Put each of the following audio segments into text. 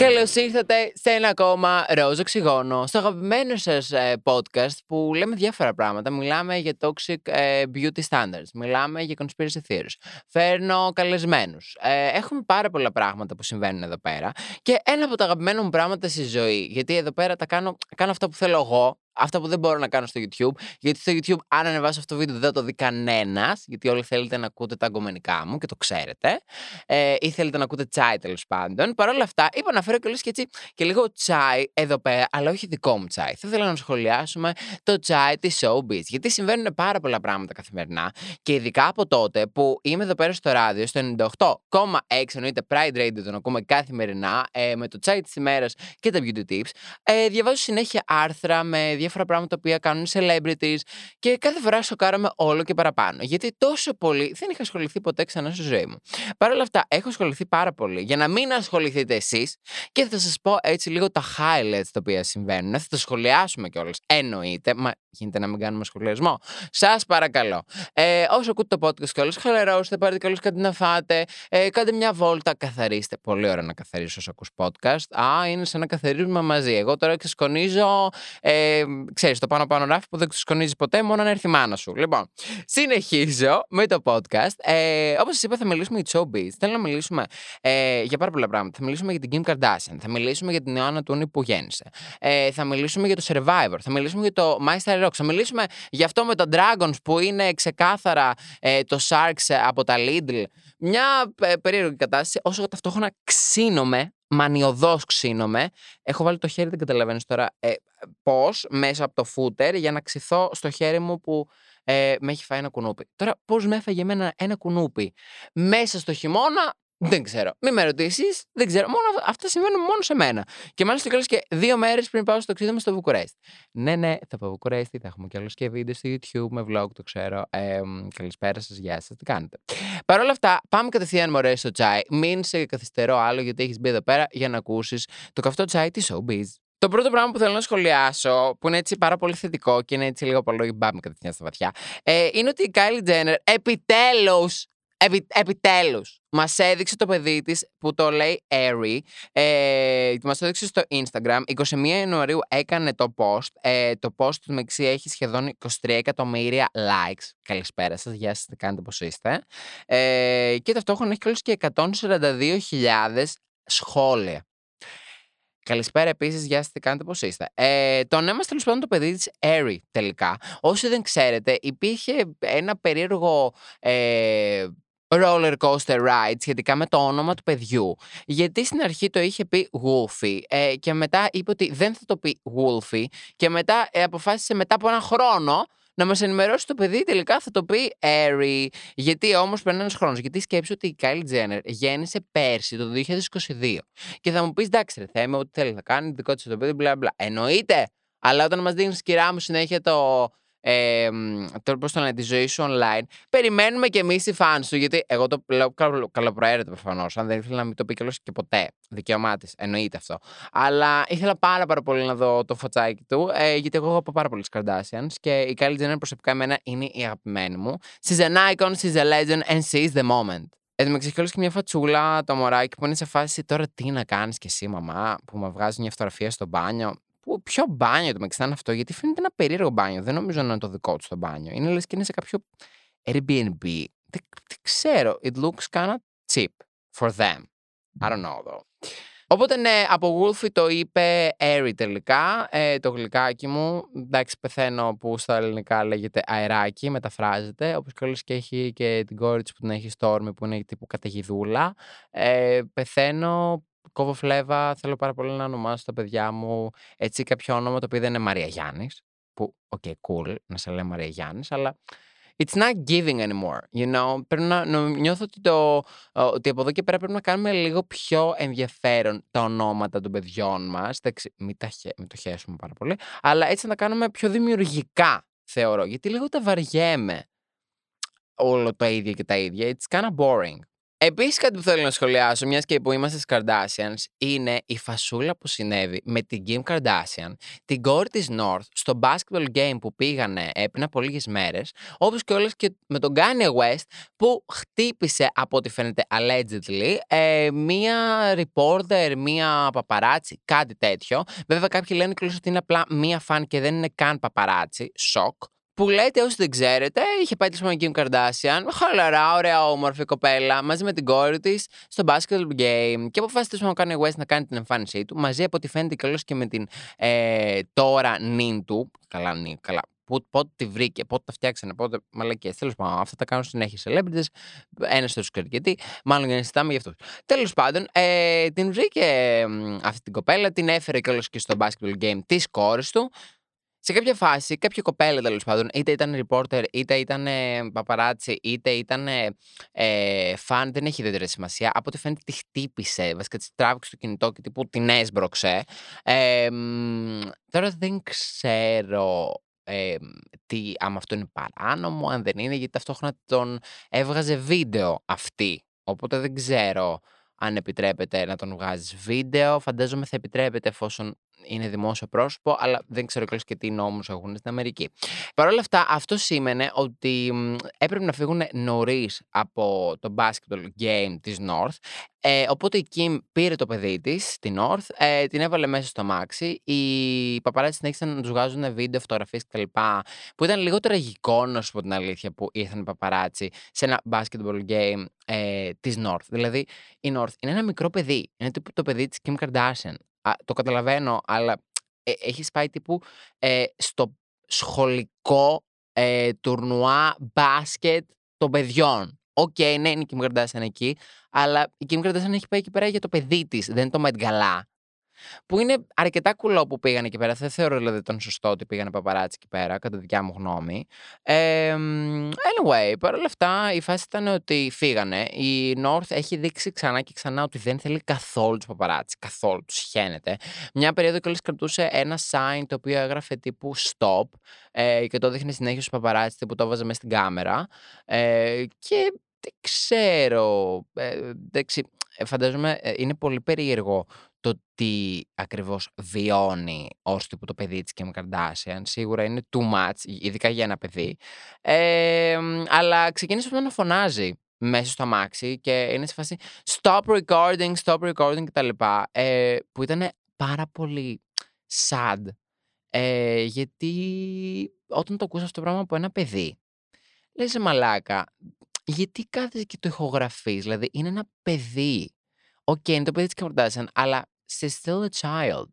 Καλώς ήρθατε σε ένα ακόμα ροζ οξυγόνο, στο αγαπημένο σας podcast που λέμε διάφορα πράγματα. Μιλάμε για toxic ε, beauty standards, μιλάμε για conspiracy theories. Φέρνω καλεσμένους. έχουμε πάρα πολλά πράγματα που συμβαίνουν εδώ πέρα. Και ένα από τα αγαπημένα μου πράγματα στη ζωή, γιατί εδώ πέρα τα κάνω, κάνω αυτά που θέλω εγώ, αυτά που δεν μπορώ να κάνω στο YouTube. Γιατί στο YouTube, αν ανεβάσω αυτό το βίντεο, δεν το δει κανένας. Γιατί όλοι θέλετε να ακούτε τα αγκομενικά μου και το ξέρετε. Ε, ή θέλετε να ακούτε τσάι τέλος πάντων. Παρ' όλα αυτά, είπα να φέρω και, και, έτσι, και λίγο τσάι εδώ πέρα, αλλά όχι δικό μου τσάι. Θα ήθελα να σχολιάσουμε το τσάι της Showbiz. Γιατί συμβαίνουν πάρα πολλά πράγματα καθημερινά. Και ειδικά από τότε που είμαι εδώ πέρα στο ράδιο, στο 98,6 εννοείται Pride Radio, τον ακούμε καθημερινά, ε, με το τσάι της ημέρας και τα beauty tips. Ε, διαβάζω συνέχεια άρθρα με διάφορα πράγματα που κάνουν celebrities και κάθε φορά σοκάραμε όλο και παραπάνω. Γιατί τόσο πολύ δεν είχα ασχοληθεί ποτέ ξανά στη ζωή μου. Παρ' όλα αυτά, έχω ασχοληθεί πάρα πολύ για να μην ασχοληθείτε εσείς και θα σας πω έτσι λίγο τα highlights τα οποία συμβαίνουν. Θα τα σχολιάσουμε κιόλας. Εννοείται, μα γίνεται να μην κάνουμε σχολιασμό. Σας παρακαλώ. Ε, όσο ακούτε το podcast κιόλας, χαλαρώστε, πάρετε κιόλας κάτι να φάτε, ε, κάντε μια βόλτα, καθαρίστε. Πολύ ωραία να καθαρίσω όσο ακούς podcast. Α, είναι σαν να καθαρίζουμε μαζί. Εγώ τώρα ξεσκονίζω ε, ξέρεις, το πάνω πάνω ράφι που δεν ξεσκονίζει ποτέ, μόνο να έρθει η μάνα σου. Λοιπόν, συνεχίζω με το podcast. Ε, Όπως σας είπα, θα μιλήσουμε για showbiz. Θέλω να μιλήσουμε ε, για πάρα πολλά πράγματα. Θα μιλήσουμε για την Kim Kardashian. Θα μιλήσουμε για την Ιωάννα Τούνη που γέννησε. Ε, θα μιλήσουμε για το Survivor. Θα μιλήσουμε για το My Star Rock. Θα μιλήσουμε για αυτό με τα Dragons που είναι ξεκάθαρα ε, το Sharks από τα Lidl. Μια ε, περίεργη κατάσταση, όσο ταυτόχρονα ξύνομαι μανιωδώς ξύνομαι. Έχω βάλει το χέρι, δεν καταλαβαίνεις τώρα ε, πώς, μέσα από το φούτερ για να ξυθώ στο χέρι μου που ε, με έχει φάει ένα κουνούπι. Τώρα, πώς με έφαγε εμένα ένα κουνούπι; Μέσα στο χειμώνα, δεν ξέρω. Μην με ρωτήσεις, δεν ξέρω. Μόνο αυτά συμβαίνουν μόνο σε μένα. Και μάλιστα κιόλας και δύο μέρες πριν πάω στο ταξίδι μου στο Βουκουρέστι. Ναι, ναι, θα πάω Βουκουρέστι, θα έχουμε κιόλα και βίντεο στο YouTube με vlog, το ξέρω. Ε, καλησπέρα σας, γεια σας, τι κάνετε. Παρ' όλα αυτά, πάμε κατευθείαν μωρέ στο τσάι. Μην σε καθυστερώ άλλο γιατί έχεις μπει εδώ πέρα για να ακούσεις το καυτό τσάι της Showbiz. Το πρώτο πράγμα που θέλω να σχολιάσω, που είναι έτσι πάρα πολύ θετικό και είναι έτσι λίγο πολύ μπάμι κατευθείαν στα βαθιά, ε, είναι ότι η Kylie Jenner επιτέλους Επι, Επιτέλους, μας έδειξε το παιδί της που το λέει Airy. Ε, μας το έδειξε στο Instagram. 21 Ιανουαρίου έκανε το post. Ε, το post του Μεξί έχει σχεδόν 23 εκατομμύρια likes. Καλησπέρα σας, γεια σας, τι κάνετε, πώς είστε. Ε, και ταυτόχρονα έχει και 142.000 σχόλια. Καλησπέρα επίσης, γεια σας, τι κάνετε, πώς είστε. Ε, το ονόμα τέλος πάντων το παιδί της Airy τελικά. Όσοι δεν ξέρετε, υπήρχε ένα περίεργο. Ε, roller coaster ride σχετικά με το όνομα του παιδιού. Γιατί στην αρχή το είχε πει Wolfie ε, και μετά είπε ότι δεν θα το πει Wolfie και μετά ε, αποφάσισε μετά από ένα χρόνο να μας ενημερώσει το παιδί τελικά θα το πει Airy. Γιατί όμως παίρνει ένας χρόνος. Γιατί σκέψω ότι η Kylie Jenner γέννησε πέρσι το 2022. Και θα μου πεις εντάξει, ρε θέμα, ό,τι θέλει να κάνει, δικό της το παιδί, μπλα μπλα. Εννοείται. Αλλά όταν μας δίνεις κυρά μου συνέχεια το ε, τώρα πώς το λένε, τη ζωή σου online. Περιμένουμε και εμείς οι φαν σου, γιατί εγώ το λέω καλοπροαίρετο προφανώς. Αν δεν ήθελα να μην το πει κιόλας και ποτέ. Δικαίωμά της, εννοείται αυτό. Αλλά ήθελα πάρα, πάρα πολύ να δω το φωτσάκι του, ε, γιατί εγώ έχω πάρα πολλές Kardashians και η Kylie Jenner προσωπικά εμένα είναι η αγαπημένη μου. She's an icon, she's a legend and she's the moment. Εδώ με και μια φατσούλα το μωράκι που είναι σε φάση τώρα τι να κάνεις κι εσύ, μαμά, που με βγάζει μια φωτογραφία στο μπάνιο. Που, ποιο μπάνιο το μεταξύ είναι αυτό, γιατί φαίνεται ένα περίεργο μπάνιο. Δεν νομίζω να είναι το δικό του το μπάνιο. Είναι λες και είναι σε κάποιο Airbnb. Δεν, ξέρω. It looks kind of cheap for them. I don't know though. Οπότε ναι, από Wolfie το είπε Airy τελικά, ε, το γλυκάκι μου. Εντάξει, πεθαίνω που στα ελληνικά λέγεται αεράκι, μεταφράζεται. Όπως και και έχει και την κόρη της που την έχει Stormy που είναι τύπου καταιγιδούλα. Ε, πεθαίνω κόβω φλέβα, θέλω πάρα πολύ να ονομάσω τα παιδιά μου έτσι κάποιο όνομα το οποίο δεν είναι Μαρία Γιάννης. Που, OK, okay, cool να σε λέει Μαρία Γιάννης, αλλά it's not giving anymore. You know, πρέπει να, να νιώθω ότι, το, ότι από εδώ και πέρα πρέπει να κάνουμε λίγο πιο ενδιαφέρον τα ονόματα των παιδιών μας. Μην, μην το χέσουμε πάρα πολύ, αλλά έτσι να τα κάνουμε πιο δημιουργικά, θεωρώ. Γιατί λίγο τα βαριέμαι όλο τα ίδια και τα ίδια. It's kind of boring. Επίσης, κάτι που θέλω να σχολιάσω, μιας και που είμαστε στις Kardashians, είναι η φασούλα που συνέβη με την Kim Kardashian, την κόρη τη North, στο basketball game που πήγανε ε, πριν από λίγες μέρες, όπως και όλες και με τον Kanye West, που χτύπησε από ό,τι φαίνεται allegedly ε, μία reporter, μία παπαράτσι, κάτι τέτοιο. Βέβαια, κάποιοι λένε ότι είναι απλά μία φαν και δεν είναι καν παπαράτσι. Σοκ. Που λέτε, όσοι δεν ξέρετε, είχε πάει τη Kim Kardashian, χαλαρά, ωραία, όμορφη κοπέλα, μαζί με την κόρη της στο basketball game. Και αποφάσισε ο Kanye West να κάνει την εμφάνισή του, μαζί από ό,τι φαίνεται και και με την ε, τώρα νυν του. Καλά, νυν, καλά. Πότε τη βρήκε, πότε τα φτιάξανε, πότε μαλακίε. Τέλος πάντων, αυτά τα κάνουν συνέχεια celebrities. Ένας τους ξέρει γιατί. Μάλλον για να συζητάμε για αυτούς. Τέλος πάντων, ε, την βρήκε αυτή την κοπέλα, την έφερε κιόλα και στο basketball game της κόρης του. Σε κάποια φάση, κάποια κοπέλα τέλος πάντων, είτε ήταν reporter, είτε ήταν παπαράτσι, είτε ήταν ε, φαν, δεν έχει ιδιαίτερη σημασία. Από ό,τι φαίνεται τη χτύπησε, βασικά της τράβηξε το κινητό και τύπου την έσπρωξε. Ε, τώρα δεν ξέρω ε, τι, άμα αυτό είναι παράνομο, αν δεν είναι, γιατί ταυτόχρονα τον έβγαζε βίντεο αυτή. Οπότε δεν ξέρω αν επιτρέπεται να τον βγάζεις βίντεο. Φαντάζομαι θα επιτρέπεται εφόσον είναι δημόσιο πρόσωπο, αλλά δεν ξέρω κιόλας και τι νόμους έχουν στην Αμερική. Παρ' όλα αυτά, αυτό σήμαινε ότι έπρεπε να φύγουν νωρίς από το basketball game της North. Ε, οπότε η Kim πήρε το παιδί της, την North, ε, την έβαλε μέσα στο μάξι. Οι παπαράτσι συνέχισαν να τους βγάζουν βίντεο, φωτογραφίες κτλ. Που ήταν λίγο τραγικό, να σου πω την αλήθεια, που ήρθαν οι παπαράτσι σε ένα basketball game ε, της North. Δηλαδή, η North είναι ένα μικρό παιδί. Είναι το παιδί της Kim Kardashian το καταλαβαίνω, αλλά ε, έχεις πάει τύπου ε, στο σχολικό ε, τουρνουά μπάσκετ των παιδιών. OK, okay, ναι, είναι η Kim Kardashian εκεί, αλλά η Kim Kardashian έχει πάει εκεί πέρα για το παιδί της, δεν είναι το Met Gala. Που είναι αρκετά κουλό που πήγαν εκεί πέρα. Δεν θεωρώ δηλαδή το σωστό ότι πήγανε παπαράτσι εκεί πέρα, κατά τη δικιά μου γνώμη. Ε, anyway, παρόλα αυτά η φάση ήταν ότι φύγανε. Η North έχει δείξει ξανά και ξανά ότι δεν θέλει καθόλου τους παπαράτσι. Καθόλου τους σιχαίνεται. Μια περίοδο κιόλα κρατούσε ένα sign το οποίο έγραφε τύπου stop ε, και το δείχνει συνέχεια στους παπαράτσι που το έβαζε μέσα στην κάμερα. Ε, και δεν ξέρω. Ε, εντάξει, ε, φαντάζομαι ε, είναι πολύ περίεργο το τι ακριβώς βιώνει ως τύπου το παιδί της Kim Kardashian. Σίγουρα είναι too much, ειδικά για ένα παιδί. Ε, αλλά ξεκίνησε να φωνάζει μέσα στο αμάξι και είναι σε φάση stop recording, stop recording κτλ. Ε, που ήταν πάρα πολύ sad. Ε, γιατί όταν το ακούσα αυτό το πράγμα από ένα παιδί, λες μαλάκα, γιατί κάθεσαι και το ηχογραφείς, δηλαδή είναι ένα παιδί. OK, okay, είναι το παιδί της Kim Kardashian, αλλά she's still a child.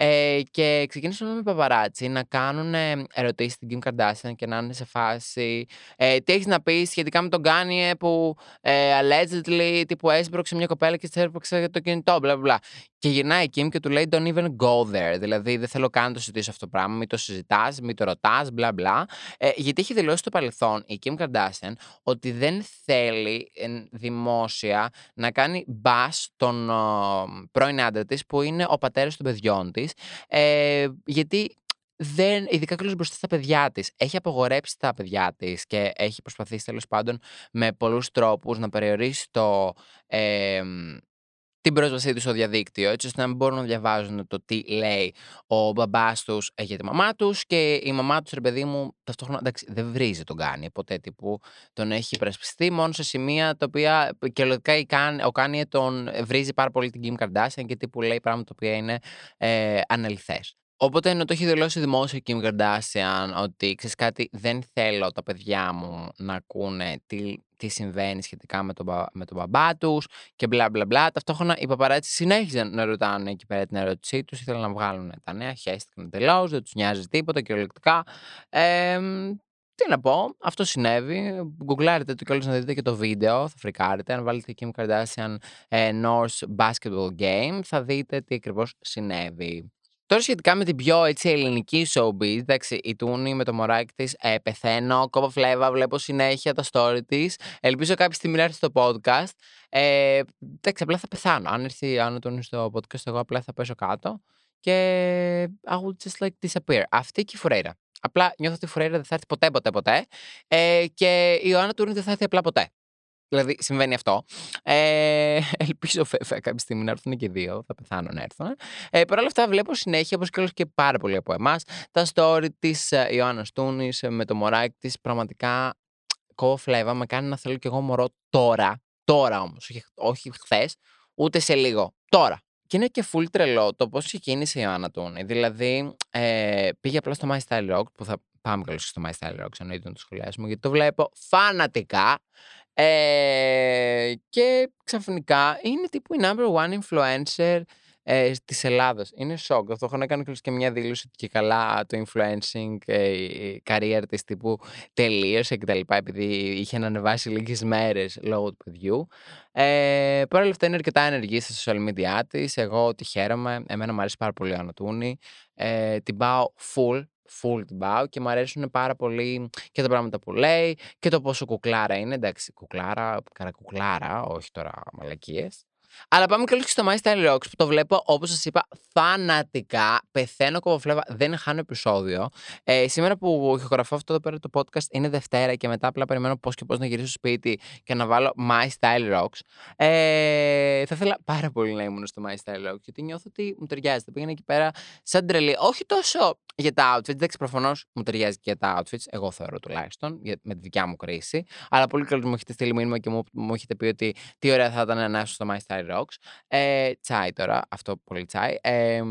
Ε, και ξεκίνησαν με παπαράτσι να κάνουν ερωτήσεις στην Kim Kardashian και να είναι σε φάση. Ε, τι έχεις να πεις σχετικά με τον Kanye που ε, allegedly τύπου έσπρωξε μια κοπέλα και της έσπρωξε το κινητό, μπλα μπλα. Και γυρνάει η Kim και του λέει: Don't even go there. Δηλαδή, δεν θέλω καν να το συζητήσω αυτό το πράγμα. Μην το συζητάς, μην το ρωτάς, μπλα μπλα. Ε, γιατί έχει δηλώσει στο παρελθόν η Kim Kardashian ότι δεν θέλει δημόσια να κάνει μπας τον πρώην άντρα της που είναι ο πατέρας των παιδιών της. Ε, γιατί δεν, ειδικά και μπροστά στα παιδιά της. Έχει απογορέψει τα παιδιά της και έχει προσπαθήσει τέλος πάντων με πολλούς τρόπους να περιορίσει το, ε, την πρόσβασή τους στο διαδίκτυο, έτσι ώστε να μην μπορούν να διαβάζουν το τι λέει ο μπαμπάς τους για τη μαμά τους και η μαμά τους, ρε παιδί μου, ταυτόχρονα εντάξει, δεν βρίζει τον Kanye. Ποτέ τύπου τον έχει υπερασπιστεί μόνο σε σημεία τα οποία κυριολεκτικά ο Kanye τον βρίζει πάρα πολύ την Kim Kardashian και τύπου λέει πράγματα τα οποία είναι ε, αναληθές. Οπότε ενώ το έχει δηλώσει δημόσια η Kim Kardashian ότι ξέρεις κάτι, δεν θέλω τα παιδιά μου να ακούνε τι, τι συμβαίνει σχετικά με τον, με τον μπαμπά τους και μπλα μπλα μπλα. Ταυτόχρονα οι παπαράτσι συνέχιζαν να ρωτάνε εκεί πέρα την ερώτησή τους, ήθελαν να βγάλουν τα νέα, χαίστηκαν εντελώς, δεν τους νοιάζει τίποτα κυριολεκτικά. Ε, τι να πω, αυτό συνέβη. Γκουγκλάρετε το κιόλας να δείτε και το βίντεο, θα φρικάρετε. Αν βάλετε Kim Kardashian ε, North Basketball Game, θα δείτε τι ακριβώς συνέβη. Τώρα σχετικά με την πιο έτσι, ελληνική showbiz, εντάξει, η Τούνη με το μωράκι της ε, πεθαίνω, κόβω φλέβα, βλέπω συνέχεια τα story της. Ελπίζω κάποια στιγμή να έρθει στο podcast. Ε, εντάξει, απλά θα πεθάνω. Αν έρθει η Άννα Τούνης στο podcast, εγώ απλά θα πέσω κάτω και I will just like disappear. Αυτή και η Φουρέιρα. Απλά νιώθω ότι η Φουρέιρα δεν θα έρθει ποτέ, ποτέ, ποτέ. Ε, και η Άννα Τούνη δεν θα έρθει απλά ποτέ. Δηλαδή, συμβαίνει αυτό. Ε, ελπίζω βέβαια κάποια στιγμή να έρθουν και δύο. Θα πεθάνω να έρθουν. Ε, Παρ' όλα αυτά, βλέπω συνέχεια, όπως και όλες και πάρα πολλοί από εμάς, τα story της Ιωάννας Τούνης με το μωράκι της. Πραγματικά κόβω φλέβα. Με κάνει να θέλω κι εγώ μωρό τώρα. Τώρα όμως. Όχι, όχι χθες, ούτε σε λίγο. Τώρα. Και είναι και full τρελό το πώς ξεκίνησε η Ιωάννα Τούνη. Δηλαδή, ε, πήγε απλά στο My Style Rock, που θα πάμε καλώς στο My Style Rock, εννοείται να το σχολιάσουμε, γιατί το βλέπω φανατικά. Ε, και ξαφνικά είναι τύπου η number one influencer ε, της Ελλάδα. Είναι σοκ. Αυτό έχω να κάνω και μια δήλωση ότι και καλά το influencing ε, η career της τύπου τελείωσε κτλ. Επειδή είχε να ανεβάσει λίγες μέρες λόγω του παιδιού. Ε, Παρ' όλα αυτά είναι αρκετά ενεργή στα social media της. Εγώ τη χαίρομαι. Εμένα μου αρέσει πάρα πολύ η Ανατούνη. Ε, την πάω full full την πάω και μου αρέσουν πάρα πολύ και τα πράγματα που λέει και το πόσο κουκλάρα είναι. Εντάξει, κουκλάρα, καρακουκλάρα, όχι τώρα μαλακίες. Αλλά πάμε και στο My Style Rocks που το βλέπω όπως σας είπα φανατικά. Πεθαίνω κοβοφλέβα, δεν χάνω επεισόδιο. Ε, σήμερα που ηχογραφώ αυτό εδώ πέρα το podcast είναι Δευτέρα και μετά απλά περιμένω πώς και πώς να γυρίσω σπίτι και να βάλω My Style Rocks. Ε, θα ήθελα πάρα πολύ να ήμουν στο My Style Rocks γιατί νιώθω ότι μου ταιριάζει. Θα πήγαινα εκεί πέρα σαν τρελή. Όχι τόσο για τα outfits. Εντάξει, προφανώς μου ταιριάζει και για τα outfits. Εγώ θεωρώ τουλάχιστον με τη δικιά μου κρίση. Αλλά πολύ καλώ μου έχετε στείλει μήνυμα και μου, μου έχετε πει ότι τι ωραία θα ήταν να έρθω στο My Style Rocks. Ε, τσάι τώρα, αυτό πολύ τσάι. Ε,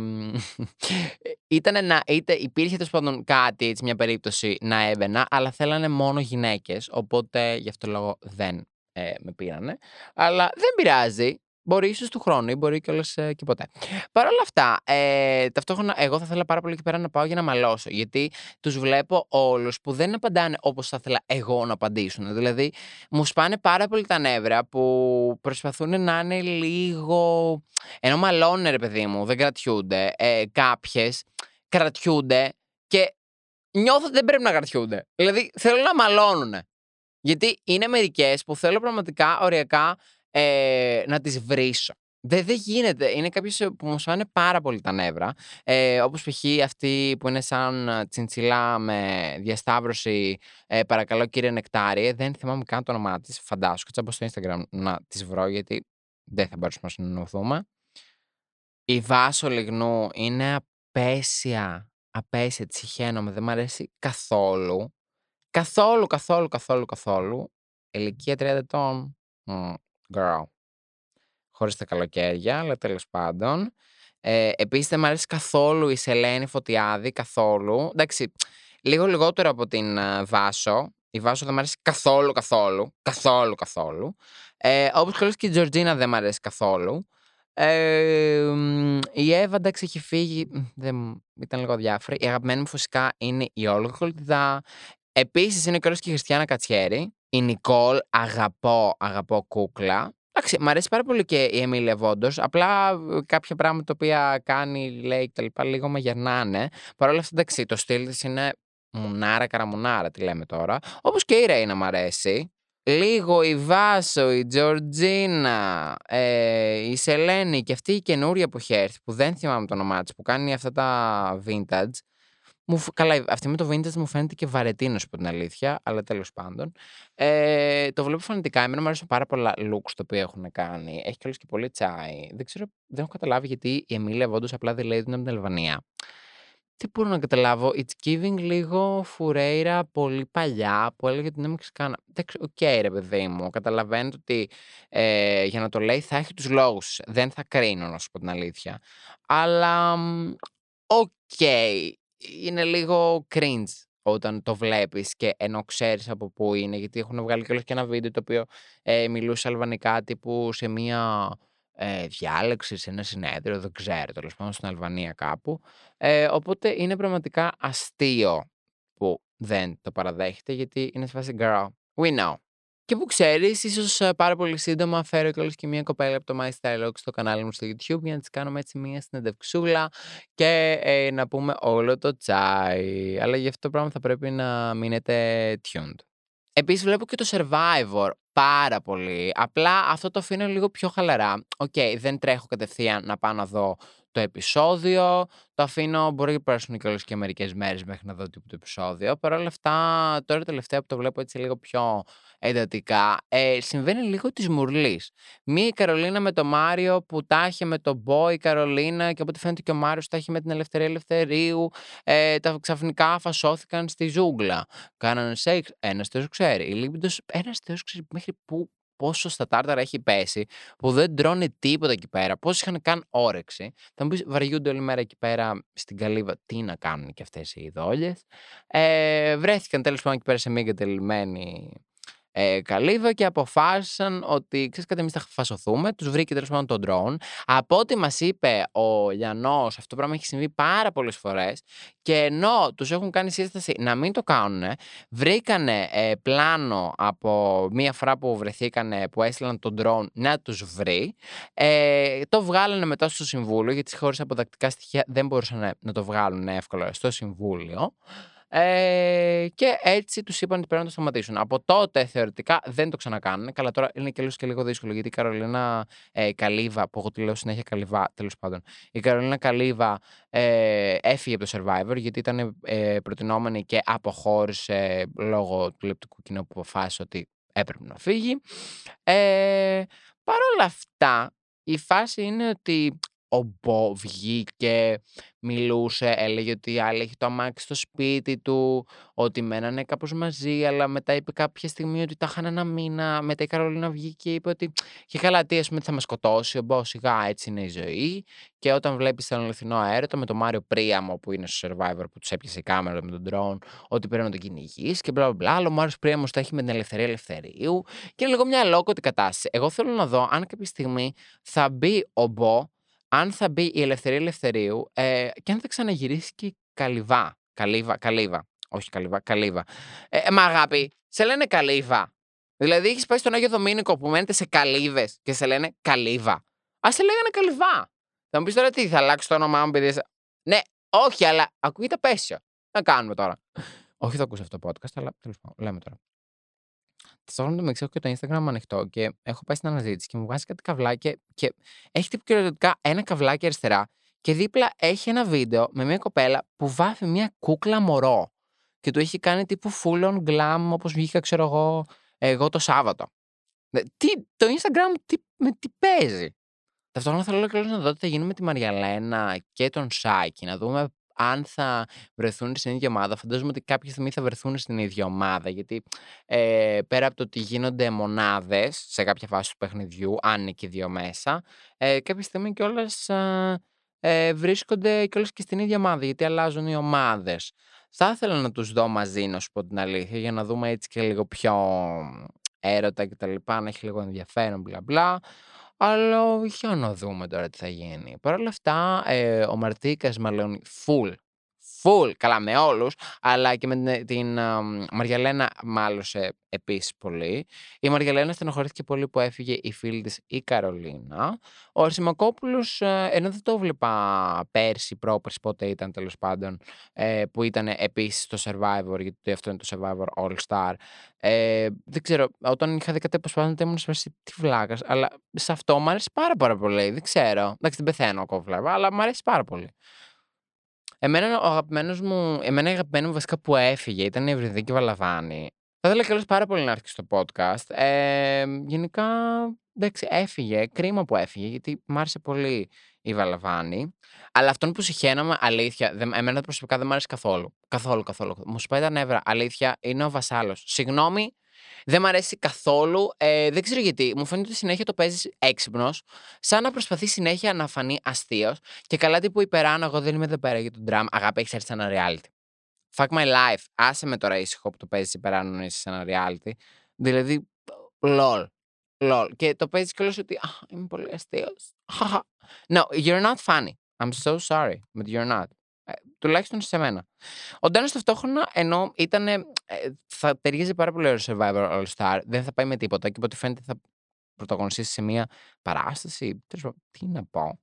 ήταν να, είτε, υπήρχε τέλος πάντων κάτι, έτσι, μια περίπτωση να έβαινα, αλλά θέλανε μόνο γυναίκες. Οπότε γι' αυτό λόγο δεν ε, με πήρανε. Αλλά δεν πειράζει. Μπορεί ίσως του χρόνου ή μπορεί κιόλας ε, και ποτέ. Παρ' όλα αυτά, ε, ταυτόχρονα εγώ θα ήθελα πάρα πολύ εκεί πέρα να πάω για να μαλώσω. Γιατί τους βλέπω όλους που δεν απαντάνε όπως θα ήθελα εγώ να απαντήσουν. Δηλαδή, μου σπάνε πάρα πολύ τα νεύρα που προσπαθούν να είναι λίγο. ενώ μαλώνουν, ρε παιδί μου, δεν κρατιούνται. Ε, Κάποιες κρατιούνται και νιώθω ότι δεν πρέπει να κρατιούνται. Δηλαδή, θέλω να μαλώνουν. Γιατί είναι μερικές που θέλω πραγματικά οριακά ε, να τις βρίσω. Δεν, δεν γίνεται. Είναι κάποιος που μου φάνε πάρα πολύ τα νεύρα. Ε, Όπως π.χ. αυτή που είναι σαν τσιντσιλά με διασταύρωση. Ε, παρακαλώ, κύριε Νεκτάρι. Δεν θυμάμαι καν το όνομά της. Φαντάσου. Κάτσα στο Instagram να τη βρω, γιατί δεν θα μπορούσαμε να συνεννοηθούμε. Η Βάσο Λιγνού είναι απέσια. Απέσια, τη συχαίνομαι. Δεν μου αρέσει καθόλου. Καθόλου, καθόλου, καθόλου, καθόλου. Ηλικία 30 ετών girl. Χωρίς τα καλοκαίρια, αλλά τέλος πάντων. Ε, Επίσης δεν μου αρέσει καθόλου η Σελένη Φωτιάδη, καθόλου. Εντάξει, λίγο λιγότερο από την uh, Βάσο. Η Βάσο δεν μου αρέσει καθόλου, καθόλου. Καθόλου, καθόλου. Ε, Όπως και η Τζορτζίνα δεν μου αρέσει καθόλου. Ε, η Εύα εντάξει έχει φύγει, δεν, ήταν λίγο διάφορη. Η αγαπημένη μου φυσικά είναι η Όλγα Κολτιδά. Επίσης είναι και και η Χριστιανά Κατσιέρη. Η Νικόλ, αγαπώ, αγαπώ κούκλα. Εντάξει, μ' αρέσει πάρα πολύ και η Εμίλια Βόντος. Απλά ε, κάποια πράγματα τα οποία κάνει, λέει κτλ. λίγο με γερνάνε. Παρ' όλα αυτά, εντάξει, το στυλ της είναι μουνάρα καραμουνάρα, τι λέμε τώρα. Όπως και η Ρέινα μ' αρέσει. Λίγο η Βάσο, η Τζορτζίνα, ε, η Σελένη και αυτή η καινούρια που έχει έρθει, που δεν θυμάμαι το όνομά της, που κάνει αυτά τα vintage. Μου, καλά, αυτή με το vintage μου φαίνεται και βαρετή, να σου πω την αλήθεια, αλλά τέλος πάντων. Ε, το βλέπω φανατικά. Εμένα μου αρέσουν πάρα πολλά looks το οποίο έχουν κάνει. Έχει κιόλα και πολύ τσάι. Δεν ξέρω, δεν έχω καταλάβει γιατί η Εμίλια Βόντο απλά δεν λέει ότι είναι από την Αλβανία. Τι μπορώ να καταλάβω; It's giving λίγο Φουρέιρα πολύ παλιά που έλεγε ότι είναι Μεξικάνα. Εντάξει, OK, okay, ρε παιδί μου. Καταλαβαίνετε ότι ε, για να το λέει θα έχει τους λόγους. Δεν θα κρίνω, να σου πω την αλήθεια. Αλλά. OK. Okay είναι λίγο cringe όταν το βλέπεις και ενώ ξέρεις από πού είναι, γιατί έχουν βγάλει και ένα βίντεο το οποίο ε, μιλούσε αλβανικά τύπου σε μία ε, διάλεξη, σε ένα συνέδριο, δεν ξέρω, τέλος πάντων στην Αλβανία κάπου. Ε, οπότε είναι πραγματικά αστείο που δεν το παραδέχεται, γιατί είναι σε φάση girl. We know. Και που ξέρεις, ίσως ε, πάρα πολύ σύντομα φέρω κιόλας και μια κοπέλα από το My Style στο κανάλι μου στο YouTube για να της κάνουμε έτσι μια συνεντευξούλα και ε, να πούμε όλο το τσάι. Αλλά γι' αυτό το πράγμα θα πρέπει να μείνετε tuned. Επίσης, βλέπω και το Survivor πάρα πολύ. Απλά αυτό το αφήνω λίγο πιο χαλαρά. OK, okay, δεν τρέχω κατευθείαν να πάω να δω το επεισόδιο. Το αφήνω, μπορεί να περάσουν κιόλας και μερικές μέρες μέχρι να δω τύπου το επεισόδιο. Παρ' όλα αυτά, τώρα τελευταία που το βλέπω έτσι λίγο πιο εντατικά, ε, συμβαίνει λίγο της μουρλής. Μία η Καρολίνα με το Μάριο που τα είχε με τον Μπό η Καρολίνα και από ό,τι φαίνεται και ο Μάριος τα είχε με την Ελευθερία Ελευθερίου. Ε, τα ξαφνικά φασώθηκαν στη ζούγκλα. Κάνανε σεξ. Ένας θεός ξέρει. Η Λίμπιντος, ένας θεός ξέρει μέχρι πού πόσο στα τάρταρα έχει πέσει, που δεν τρώνε τίποτα εκεί πέρα, πώς είχαν καν όρεξη. Θα μου πεις, βαριούνται όλη μέρα εκεί πέρα στην καλύβα, τι να κάνουν και αυτές οι ειδόλιε. Ε, βρέθηκαν τέλος πάντων εκεί πέρα σε μια εγκατελειμμένη ε, καλύβα και αποφάσισαν ότι ξέρεις κάτι, εμείς θα φασωθούμε. Τους βρήκε τέλος πάντων τον drone. Από ό,τι μας είπε ο Γιαννό, αυτό το πράγμα έχει συμβεί πάρα πολλές φορές. Και ενώ τους έχουν κάνει σύσταση να μην το κάνουν, βρήκανε ε, πλάνο από μία φορά που βρεθήκανε, που έστειλαν τον drone να τους βρει. Ε, το βγάλανε μετά στο συμβούλιο, γιατί χωρί αποδακτικά στοιχεία δεν μπορούσαν να το βγάλουν εύκολα στο συμβούλιο. Ε, και έτσι τους είπαν ότι πρέπει να το σταματήσουν. Από τότε θεωρητικά δεν το ξανακάνουν. Καλά, τώρα είναι και λίγο, και λίγο δύσκολο γιατί η Καρολίνα ε, Καλύβα, που εγώ τη λέω συνέχεια Καλύβα, τέλος πάντων. Η Καρολίνα Καλύβα ε, έφυγε από το survivor γιατί ήταν ε, προτινόμενη και αποχώρησε λόγω του λεπτικού κοινού που αποφάσισε ότι έπρεπε να φύγει. Ε, Παρ' όλα αυτά, η φάση είναι ότι ο Μπο βγήκε, μιλούσε, έλεγε ότι η άλλη έχει το αμάξι στο σπίτι του, ότι μένανε κάπως μαζί, αλλά μετά είπε κάποια στιγμή ότι τα είχαν ένα μήνα. Μετά η Καρολίνα βγήκε και είπε ότι και καλά τι ας πούμε θα με σκοτώσει, ο Μπο σιγά έτσι είναι η ζωή. Και όταν βλέπεις τον αληθινό αέρωτο με τον Μάριο Πρίαμο που είναι στο Survivor που τους έπιασε η κάμερα με τον drone, ότι πρέπει να τον κυνηγείς και μπλα μπλα. Αλλά ο Μάριος Πρίαμος τα έχει με την ελευθερία ελευθερίου. Και είναι λίγο μια λόκοτη κατάσταση. Εγώ θέλω να δω αν κάποια στιγμή θα μπει ο Μπο αν θα μπει η Ελευθερία Ελευθερίου ε, και αν θα ξαναγυρίσει και η Καλυβά. Καλύβα, Καλύβα. Όχι Καλύβα, Καλύβα. Ε, ε, μα αγάπη, σε λένε Καλύβα. Δηλαδή έχεις πάει στον Άγιο Δομήνικο που μένετε σε καλύβες και σε λένε Καλύβα. Α σε λέγανε Καλυβά. Θα μου πεις τώρα τι, θα αλλάξει το όνομά μου επειδή. Ναι, όχι, αλλά ακούγεται απέσιο. Να κάνουμε τώρα. όχι, θα ακούσει αυτό το podcast, αλλά τέλος πάντων, λέμε τώρα. Ταυτόχρονα το μεταξύ έχω και το Instagram ανοιχτό και έχω πάει στην αναζήτηση και μου βγάζει κάτι καβλάκι και έχει τυπικά ένα καβλάκι αριστερά και δίπλα έχει ένα βίντεο με μια κοπέλα που βάφει μια κούκλα μωρό και του έχει κάνει τύπου full on glam όπως βγήκα ξέρω εγώ, εγώ το Σάββατο. Τι, το Instagram τι, με τι παίζει; Ταυτόχρονα θέλω και να δω τι θα γίνει με τη Μαριαλένα και τον Σάκη, να δούμε αν θα βρεθούν στην ίδια ομάδα. Φαντάζομαι ότι κάποια στιγμή θα βρεθούν στην ίδια ομάδα. Γιατί ε, πέρα από το ότι γίνονται μονάδες σε κάποια φάση του παιχνιδιού, αν είναι και δύο μέσα, ε, κάποια στιγμή κιόλας ε, βρίσκονται κιόλας και στην ίδια ομάδα. Γιατί αλλάζουν οι ομάδες. Θα ήθελα να τους δω μαζί, να σου πω την αλήθεια, για να δούμε έτσι και λίγο πιο έρωτα και τα λοιπά, να έχει λίγο ενδιαφέρον, μπλα μπλα. Αλλά για να δούμε τώρα τι θα γίνει. Παρ' όλα αυτά, ε, ο Μαρτίκας μάλλον full, full, καλά με όλους, αλλά και με την, την Μαριαλένα μάλωσε επίσης πολύ. Η Μαριαλένα στενοχωρήθηκε πολύ που έφυγε η φίλη της η Καρολίνα. Ο Αρσημακόπουλος, ε, ενώ δεν το βλέπα πέρσι, πρόπερσι, πότε ήταν τέλος πάντων, ε, που ήταν επίσης στο Survivor, γιατί αυτό είναι το Survivor All Star. Ε, δεν ξέρω, όταν είχα δει κάτι αποσπάσματα ήμουν σε τι βλάκας, αλλά σε αυτό μου αρέσει πάρα πάρα πολύ, δεν ξέρω. Εντάξει, δεν πεθαίνω ακόμα βλέπω, αλλά μου αρέσει πάρα πολύ. Εμένα ο αγαπημένος μου, εμένα η αγαπημένη μου βασικά που έφυγε ήταν η Ευρυδίκη Βαλαβάνη. Θα ήθελα κιόλας πάρα πολύ να έρθει στο podcast. Ε, γενικά, εντάξει, έφυγε. Κρίμα που έφυγε, γιατί μου άρεσε πολύ η Βαλαβάνη. Αλλά αυτόν που συχαίνομαι, αλήθεια, δε, εμένα προσωπικά δεν μου άρεσε καθόλου. Καθόλου, καθόλου. Μου σπάει τα νεύρα. Αλήθεια, είναι ο Βασάλος. Συγγνώμη, δεν μ' αρέσει καθόλου. Ε, δεν ξέρω γιατί. Μου φαίνεται ότι συνέχεια το παίζεις έξυπνος, σαν να προσπαθείς συνέχεια να φανεί αστείος. Και καλά τύπου υπεράνω, εγώ δεν είμαι εδώ πέρα για τον drum. Αγάπη, έχεις έρθει σε ένα reality. Fuck my life. Άσε με τώρα ήσυχο που το παίζεις υπεράνω να είσαι σε ένα reality. Δηλαδή, lol. Lol. Και το παίζεις κιόλα ότι Α, είμαι πολύ αστείος. no, you're not funny. I'm so sorry, but you're not. Ε, τουλάχιστον σε μένα. Ο Ντάνος ταυτόχρονα ενώ ήταν. Ε, θα ταιριάζει πάρα πολύ ο Survivor All Star. Δεν θα πάει με τίποτα και από ό,τι φαίνεται θα πρωταγωνιστήσει σε μια παράσταση. Τι να πω.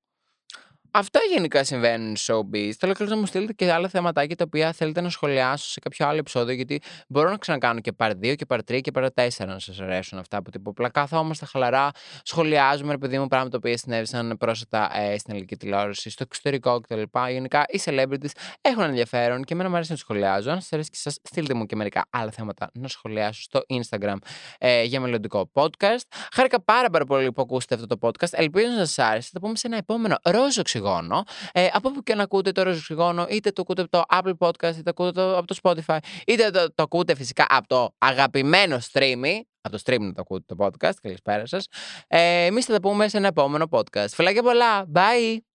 Αυτά γενικά συμβαίνουν στο showbiz. Θέλω και να μου στείλετε και άλλα θεματάκια τα οποία θέλετε να σχολιάσω σε κάποιο άλλο επεισόδιο, γιατί μπορώ να ξανακάνω και παρ 2 και παρ 3 και παρ 4 να σας αρέσουν αυτά που τύπου. Απλά κάθόμαστε χαλαρά, σχολιάζουμε, ρε παιδί μου, πράγματα τα οποία συνέβησαν πρόσφατα ε, στην ελληνική τηλεόραση, στο εξωτερικό κτλ. Γενικά οι celebrities έχουν ενδιαφέρον και εμένα μου αρέσει να σχολιάζω. Αν σας αρέσει και σας, στείλτε μου και μερικά άλλα θέματα να σχολιάσω στο Instagram ε, για μελλοντικό podcast. Χάρηκα πάρα, πάρα πολύ που ακούσετε αυτό το podcast. Ελπίζω να σας άρεσε. Θα πούμε σε ένα επόμενο ρόζο οξυγόνο. Ε, από όπου και να ακούτε το ρόζο οξυγόνο, είτε το ακούτε από το Apple Podcast, είτε το ακούτε το, από το Spotify, είτε το, το ακούτε φυσικά από το αγαπημένο streaming. Από το stream να το ακούτε το podcast. Καλησπέρα σας. Ε, Εμείς θα τα πούμε σε ένα επόμενο podcast. Φιλάκια πολλά. Bye!